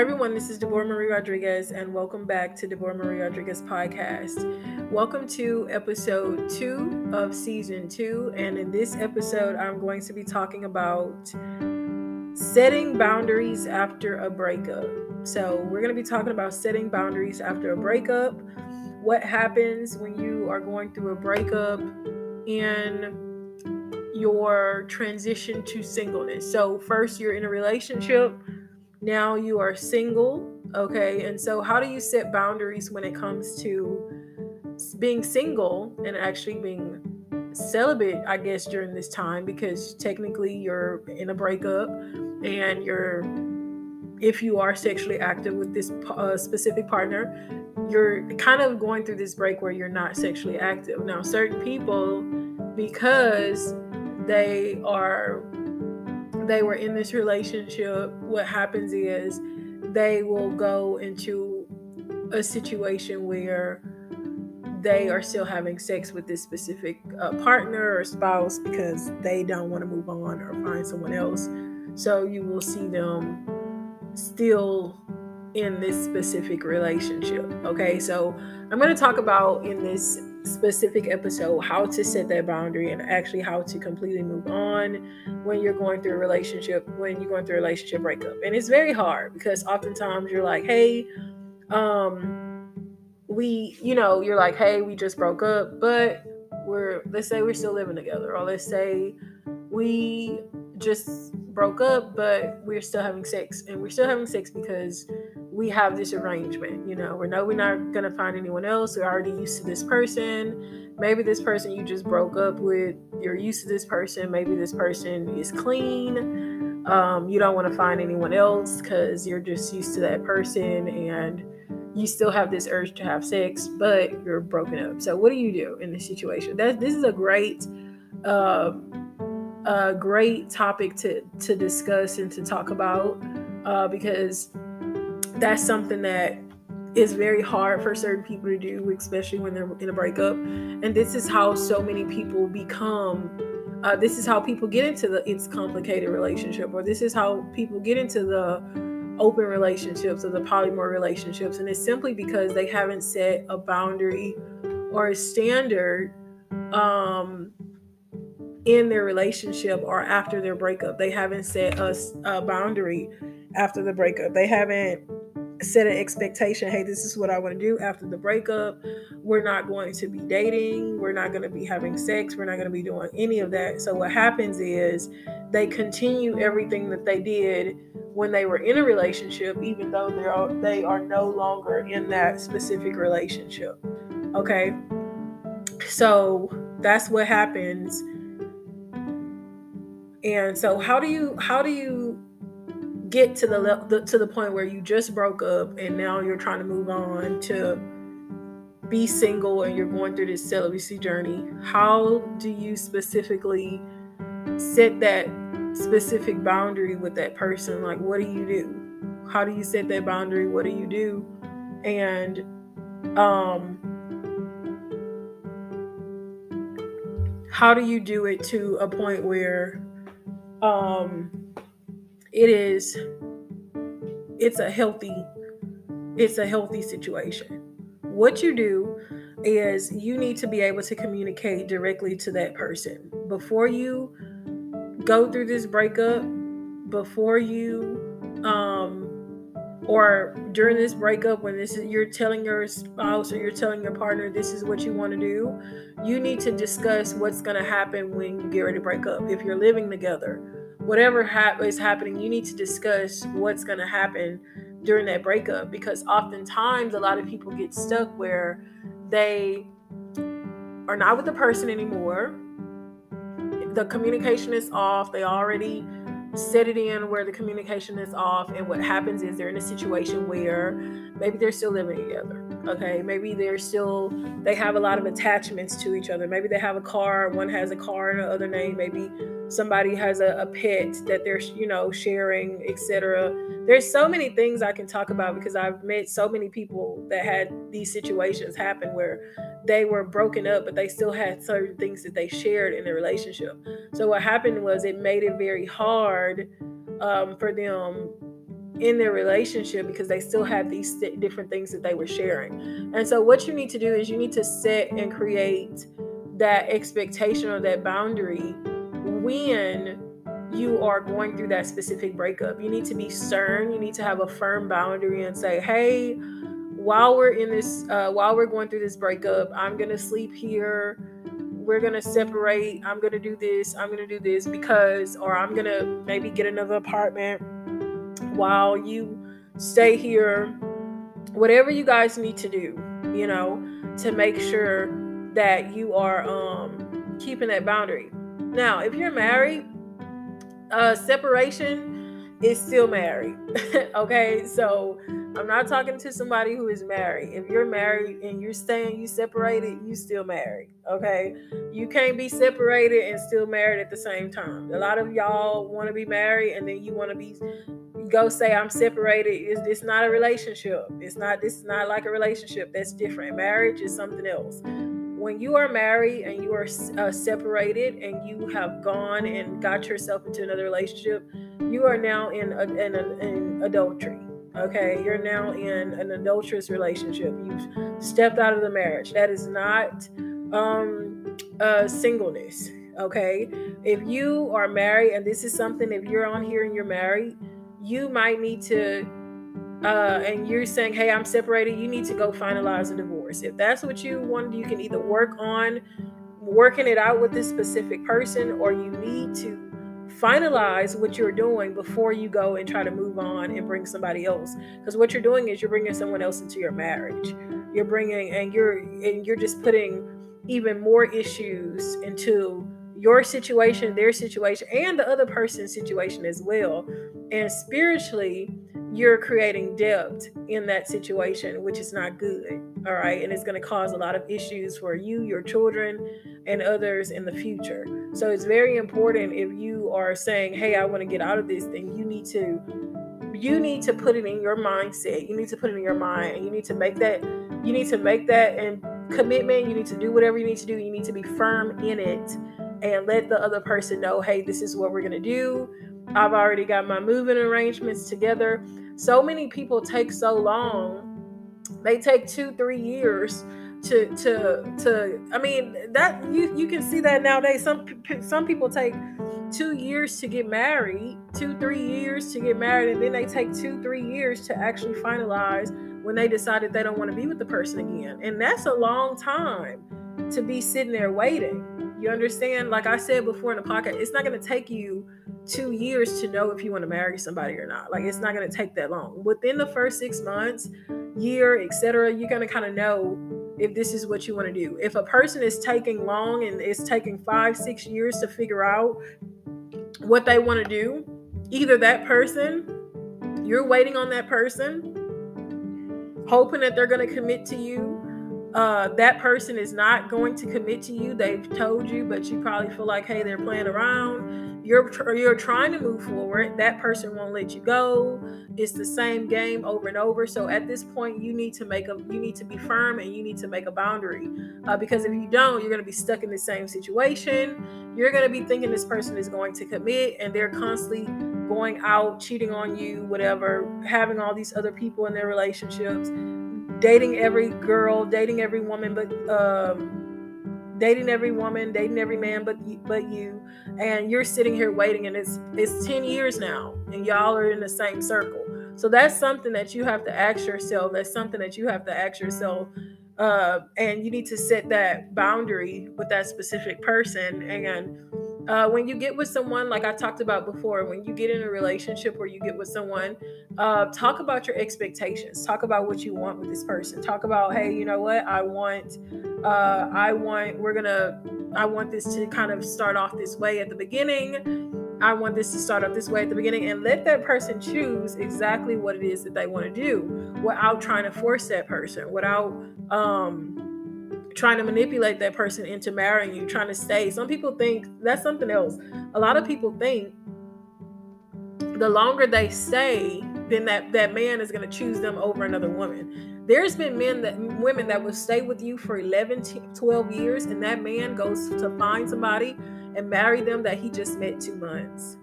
Hi, everyone. This is Deborah Marie Rodriguez, and welcome back to Deborah Marie Rodriguez podcast. Welcome to episode two of season two. And in this episode, I'm going to be talking about setting boundaries after a breakup. So, we're going to be talking about setting boundaries after a breakup, what happens when you are going through a breakup, and your transition to singleness. So, first, you're in a relationship now you are single okay? And so how do you set boundaries when it comes to being single and actually being celibate i guess during this time? Because technically you're in a breakup and you're if you are sexually active with this uh, specific partner you're kind of going through this break where you're not sexually active. Now certain people because they are they were in this relationship, what happens is they will go into a situation where they are still having sex with this specific uh, partner or spouse because they don't want to move on or find someone else. So you will see them still in this specific relationship. Okay, so I'm going to talk about in this specific episode how to set that boundary and actually how to completely move on when you're going through a relationship when you're going through a relationship breakup. And it's very hard because oftentimes you're like hey um we you know you're like hey we just broke up but we're let's say we're still living together or let's say we just broke up but we're still having sex. And we're still having sex because we have this arrangement. You know, we know we're not gonna find anyone else. We're already used to this person. Maybe this person you just broke up with, you're used to this person. Maybe this person is clean. Um, you don't want to find anyone else because you're just used to that person and you still have this urge to have sex, but you're broken up. So what do you do in this situation? That this is a great uh, a great topic to to discuss and to talk about uh, because that's something that is very hard for certain people to do, especially when they're in a breakup. And this is how so many people become. Uh, this is how people get into the it's complicated relationship, or this is how people get into the open relationships or the polymorph relationships, and it's simply because they haven't set a boundary or a standard um, in their relationship or after their breakup. They haven't set a, a boundary after the breakup. They haven't set an expectation hey this is what i want to do after the breakup. We're not going to be dating. We're not going to be having sex. We're not going to be doing any of that. So what happens is they continue everything that they did when they were in a relationship even though they're they are no longer in that specific relationship okay? So that's what happens. And so how do you how do you get to the, le- the to the point where you just broke up and now you're trying to move on to be single and you're going through this celibacy journey how do you specifically set that specific boundary with that person? Like what do you do? How do you set that boundary? What do you do? And um how do you do it to a point where um it is it's a healthy it's a healthy situation. What you do is you need to be able to communicate directly to that person. Before you go through this breakup before you um or during this breakup when this is you're telling your spouse or you're telling your partner this is what you want to do you need to discuss what's going to happen when you get ready to break up. If you're living together whatever ha- is happening, you need to discuss what's going to happen during that breakup because oftentimes a lot of people get stuck where they are not with the person anymore. The communication is off. They already set it in where the communication is off. And what happens is they're in a situation where maybe they're still living together. Okay. Maybe they're still, they have a lot of attachments to each other. Maybe they have a car. One has a car in the other name. Maybe somebody has a, a pet that they're you know sharing etc there's so many things i can talk about because i've met so many people that had these situations happen where they were broken up but they still had certain things that they shared in the relationship so what happened was it made it very hard um, for them in their relationship because they still have these different things that they were sharing. And so, what you need to do is you need to set and create that expectation or that boundary when you are going through that specific breakup. You need to be stern, you need to have a firm boundary and say, hey, while we're in this, uh, while we're going through this breakup, I'm gonna sleep here. We're gonna separate. I'm gonna do this. I'm gonna do this because or i'm gonna maybe get another apartment while you stay here. Whatever you guys need to do you know to make sure that you are um keeping that boundary now if you're married uh separation is still married okay so I'm not talking to somebody who is married. If you're married and you're staying, you separated, you still married. Okay. You can't be separated and still married at the same time. A lot of y'all want to be married and then you want to be go say I'm separated. It's, it's not a relationship. It's not this is not like a relationship. That's different. Marriage is something else. When you are married and you are uh, separated and you have gone and got yourself into another relationship, you are now in, in, in adultery Okay, you're now in an adulterous relationship. You've stepped out of the marriage. That is not um, uh, singleness. Okay, if you are married, and this is something, if you're on here and you're married, you might need to, uh, and you're saying, "Hey, I'm separated." You need to go finalize a divorce. If that's what you want, you can either work on working it out with this specific person, or you need to finalize what you're doing before you go and try to move on and bring somebody else. Because what you're doing is you're bringing someone else into your marriage. You're bringing and you're and you're just putting even more issues into your situation their situation and the other person's situation as well. And spiritually you're creating depth in that situation, which is not good. All right. And it's going to cause a lot of issues for you, your children, and others in the future. So it's very important if you are saying, Hey, I want to get out of this, then you need to you need to put it in your mindset. You need to put it in your mind and you need to make that you need to make that and commitment. You need to do whatever you need to do. You need to be firm in it and let the other person know, hey, this is what we're gonna do. I've already got my moving arrangements together. So many people take so long. They take two three years to to to i mean that you you can see that nowadays. Some some people take two years to get married two three years to get married and then they take two three years to actually finalize when they decided they don't want to be with the person again. And that's a long time to be sitting there waiting. You understand? Like I said before in the podcast, it's not going to take you two years to know if you want to marry somebody or not. Like it's not going to take that long. Within the first six months, year, etc., you're going to kind of know if this is what you want to do. If a person is taking long and it's taking five, six years to figure out what they want to do, either that person, you're waiting on that person, hoping that they're going to commit to you uh, that person is not going to commit to you. They've told you, but you probably feel like, hey, they're playing around. You're you're trying to move forward. That person won't let you go. It's the same game over and over. So at this point, you need to make a you need to be firm and you need to make a boundary. Uh, because if you don't, you're going to be stuck in the same situation. You're going to be thinking this person is going to commit, and they're constantly going out, cheating on you, whatever, having all these other people in their relationships dating every girl, dating every woman, but um, dating every woman, dating every man, but but you, and you're sitting here waiting, and it's it's ten years now, and y'all are in the same circle. So that's something that you have to ask yourself. That's something that you have to ask yourself. Uh, and you need to set that boundary with that specific person and uh, when you get with someone, like I talked about before, when you get in a relationship or you get with someone, uh, talk about your expectations. Talk about what you want with this person. Talk about, hey, you know what? I want, uh, I want, we're gonna, I want this to kind of start off this way at the beginning. I want this to start off this way at the beginning and let that person choose exactly what it is that they want to do without trying to force that person, without, um, trying to manipulate that person into marrying you, trying to stay. Some people think that's something else. A lot of people think the longer they stay, then that that man is going to choose them over another woman. There's been men that women that will stay with you for 11 12 years and that man goes to find somebody and marry them that he just met 2 months.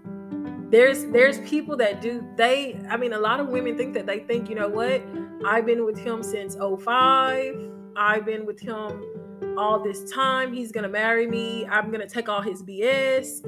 there's there's people that do they i mean a lot of women think that they think you know what i've been with him since 05 i've been with him all this time. He's gonna marry me. I'm gonna take all his bs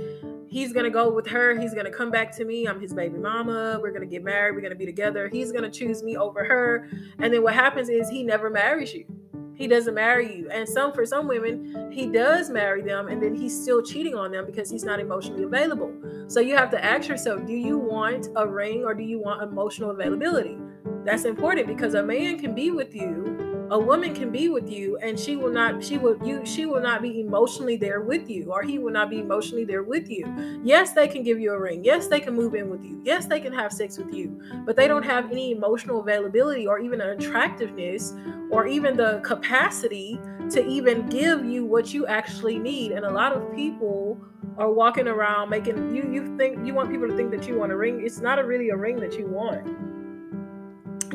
he's gonna go with her. He's gonna come back to me. I'm his baby mama. We're gonna get married. We're gonna be together. He's gonna choose me over her. And then what happens is he never marries you. He doesn't marry you. And some for some women he does marry them and then he's still cheating on them because he's not emotionally available. So you have to ask yourself do you want a ring or do you want emotional availability? That's important because a man can be with you a woman can be with you and she will not she will you she will not be emotionally there with you or he will not be emotionally there with you. Yes they can give you a ring. Yes they can move in with you. Yes they can have sex with you but they don't have any emotional availability or even an attractiveness or even the capacity to even give you what you actually need. And a lot of people are walking around making you you think you want people to think that you want a ring. It's not a really a ring that you want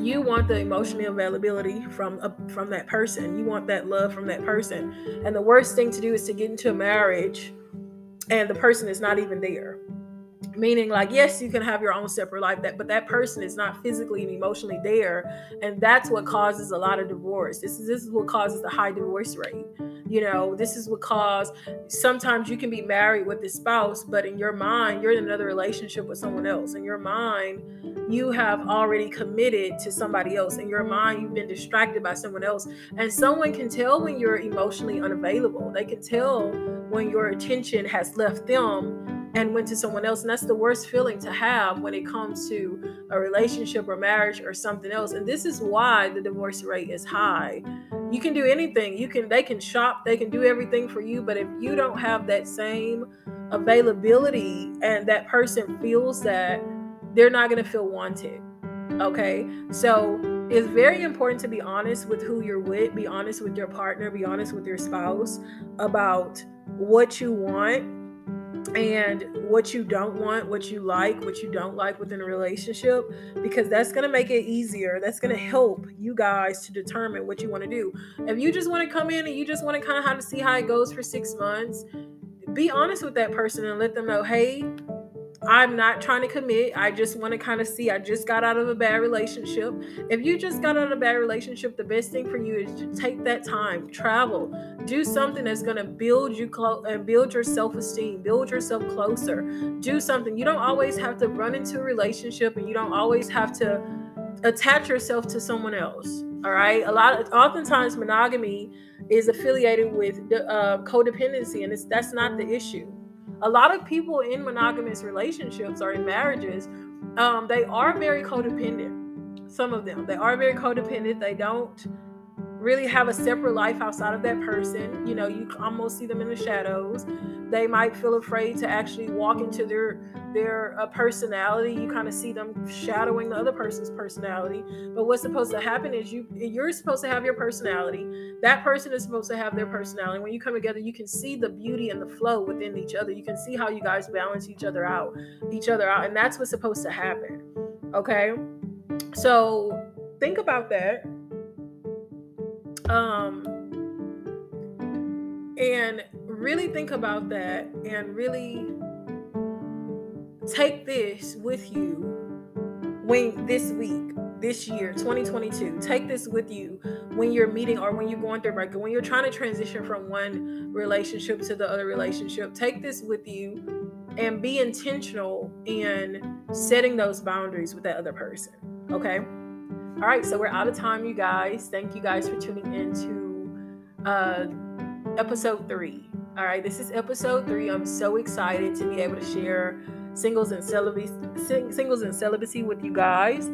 you want the emotional availability from a, from that person. You want that love from that person. And the worst thing to do is to get into a marriage and the person is not even there. Meaning, like, yes, you mm-hmm. can have your own separate life, that but that person is not physically and emotionally there, and that's what causes a lot of divorce. This is this is what causes the high divorce rate you know? This is what cause sometimes you can be married with this spouse but in your mind you're in another relationship with someone else. In your mind you have already committed to somebody else. In your mind you've been distracted by someone else. And someone can tell when you're emotionally unavailable. They can tell when your attention has left them and went to someone else. And that's the worst feeling to have when it comes to a relationship or marriage or something else. And this is why the divorce rate is high. You can do anything. You can they can shop, they can do everything for you, but if you don't have that same availability and that person feels that they're not going to feel wanted. Okay? So it's very important to be honest with who you're with, be honest with your partner, be honest with your spouse about what you want and what you don't want, what you like, what you don't like within a relationship, because that's going to make it easier. That's going to help you guys to determine what you want to do. If you just want to come in and you just want to kind of have to see how it goes for six months, be honest with that person and let them know, hey, I'm not trying to commit. I just want to kind of see. I just got out of a bad relationship. If you just got out of a bad relationship, the best thing for you is to take that time, travel, do something that's going to build you close and build your self-esteem, build yourself closer. Do something. You don't always have to run into a relationship, and you don't always have to attach yourself to someone else. All right. A lot of oftentimes monogamy is affiliated with uh, codependency, and it's that's not the issue a lot of people in monogamous relationships or in marriages, um, they are very codependent. Some of them, they are very codependent. They don't really have a separate life outside of that person. You know, you almost see them in the shadows. They might feel afraid to actually walk into their their uh, personality. You kind of see them shadowing the other person's personality. But what's supposed to happen is you you're supposed to have your personality. That person is supposed to have their personality. When you come together, you can see the beauty and the flow within each other. You can see how you guys balance each other out, each other out, and that's what's supposed to happen. Okay, so think about that um, and really think about that and really take this with you when this week this year 2022 take this with you when you're meeting or when you're going through breakup when you're trying to transition from one relationship to the other relationship. Take this with you and be intentional in setting those boundaries with that other person okay all right, so we're out of time, you guys. Thank you guys for tuning in to uh, episode three. All right, this is episode three. I'm so excited to be able to share singles and celibacy, singles and celibacy with you guys.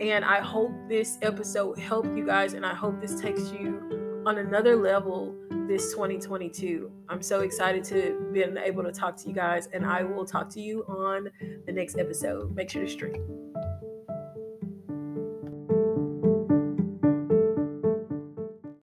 And I hope this episode helped you guys, and I hope this takes you on another level this 2022. I'm so excited to be able to talk to you guys, and I will talk to you on the next episode. Make sure to stream.